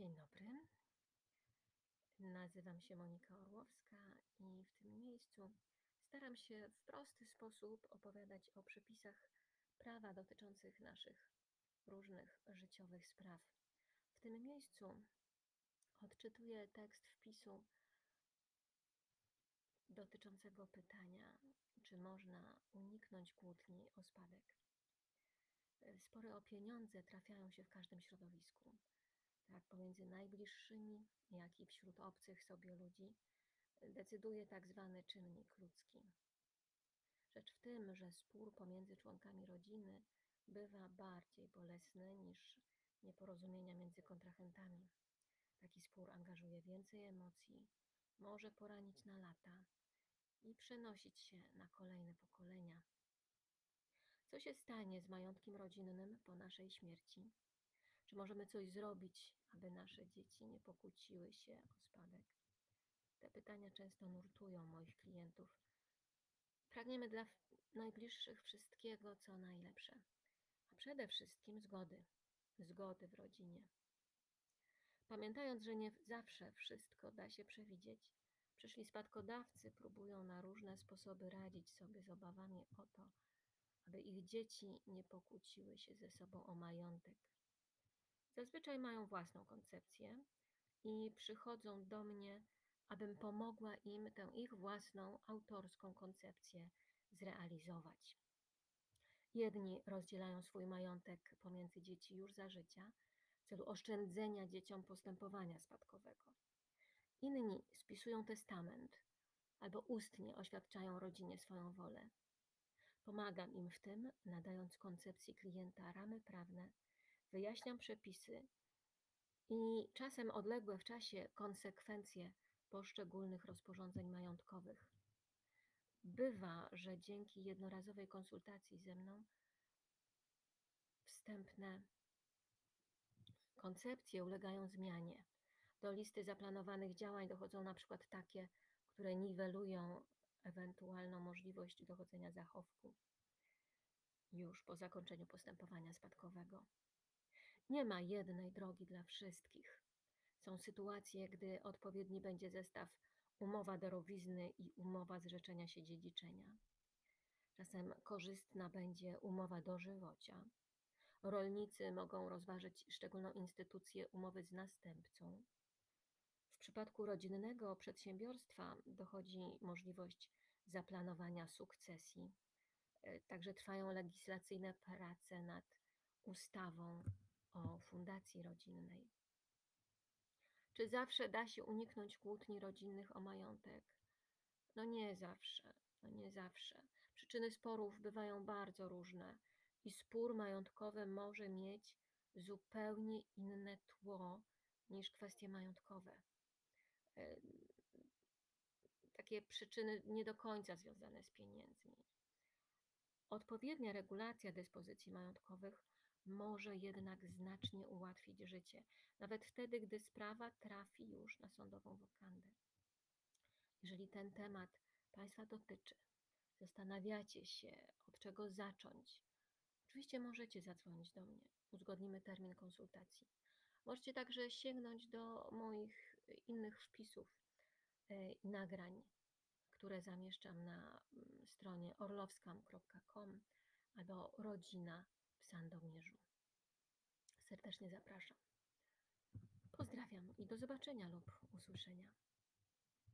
Dzień dobry. Nazywam się Monika Orłowska i w tym miejscu staram się w prosty sposób opowiadać o przepisach prawa dotyczących naszych różnych życiowych spraw. W tym miejscu odczytuję tekst wpisu dotyczącego pytania, czy można uniknąć kłótni o spadek. Spory o pieniądze trafiają się w każdym środowisku tak pomiędzy najbliższymi, jak i wśród obcych sobie ludzi, decyduje tak zwany czynnik ludzki. Rzecz w tym, że spór pomiędzy członkami rodziny bywa bardziej bolesny niż nieporozumienia między kontrahentami. Taki spór angażuje więcej emocji, może poranić na lata i przenosić się na kolejne pokolenia. Co się stanie z majątkiem rodzinnym po naszej śmierci? Czy możemy coś zrobić, aby nasze dzieci nie pokłóciły się o spadek? Te pytania często nurtują moich klientów. Pragniemy dla najbliższych wszystkiego, co najlepsze, a przede wszystkim zgody, zgody w rodzinie. Pamiętając, że nie zawsze wszystko da się przewidzieć, przyszli spadkodawcy próbują na różne sposoby radzić sobie z obawami o to, aby ich dzieci nie pokłóciły się ze sobą o majątek Zazwyczaj mają własną koncepcję i przychodzą do mnie, abym pomogła im tę ich własną autorską koncepcję zrealizować. Jedni rozdzielają swój majątek pomiędzy dzieci już za życia w celu oszczędzenia dzieciom postępowania spadkowego. Inni spisują testament albo ustnie oświadczają rodzinie swoją wolę. Pomagam im w tym, nadając koncepcji klienta ramy prawne wyjaśniam przepisy i czasem odległe w czasie konsekwencje poszczególnych rozporządzeń majątkowych. Bywa, że dzięki jednorazowej konsultacji ze mną wstępne koncepcje ulegają zmianie. Do listy zaplanowanych działań dochodzą na przykład takie, które niwelują ewentualną możliwość dochodzenia zachowku już po zakończeniu postępowania spadkowego. Nie ma jednej drogi dla wszystkich. Są sytuacje, gdy odpowiedni będzie zestaw umowa darowizny i umowa zrzeczenia się dziedziczenia. Czasem korzystna będzie umowa dożywocia. Rolnicy mogą rozważyć szczególną instytucję umowy z następcą. W przypadku rodzinnego przedsiębiorstwa dochodzi możliwość zaplanowania sukcesji. Także trwają legislacyjne prace nad ustawą o fundacji rodzinnej. Czy zawsze da się uniknąć kłótni rodzinnych o majątek? No nie zawsze, no nie zawsze. Przyczyny sporów bywają bardzo różne i spór majątkowy może mieć zupełnie inne tło niż kwestie majątkowe. Takie przyczyny nie do końca związane z pieniędzmi. Odpowiednia regulacja dyspozycji majątkowych może jednak znacznie ułatwić życie, nawet wtedy, gdy sprawa trafi już na sądową wokandę. Jeżeli ten temat Państwa dotyczy, zastanawiacie się, od czego zacząć, oczywiście możecie zadzwonić do mnie. Uzgodnimy termin konsultacji. Możecie także sięgnąć do moich innych wpisów e, i nagrań, które zamieszczam na mm, stronie orlowskam.com albo rodzina w Sandomierzu. Serdecznie zapraszam. Pozdrawiam i do zobaczenia lub usłyszenia.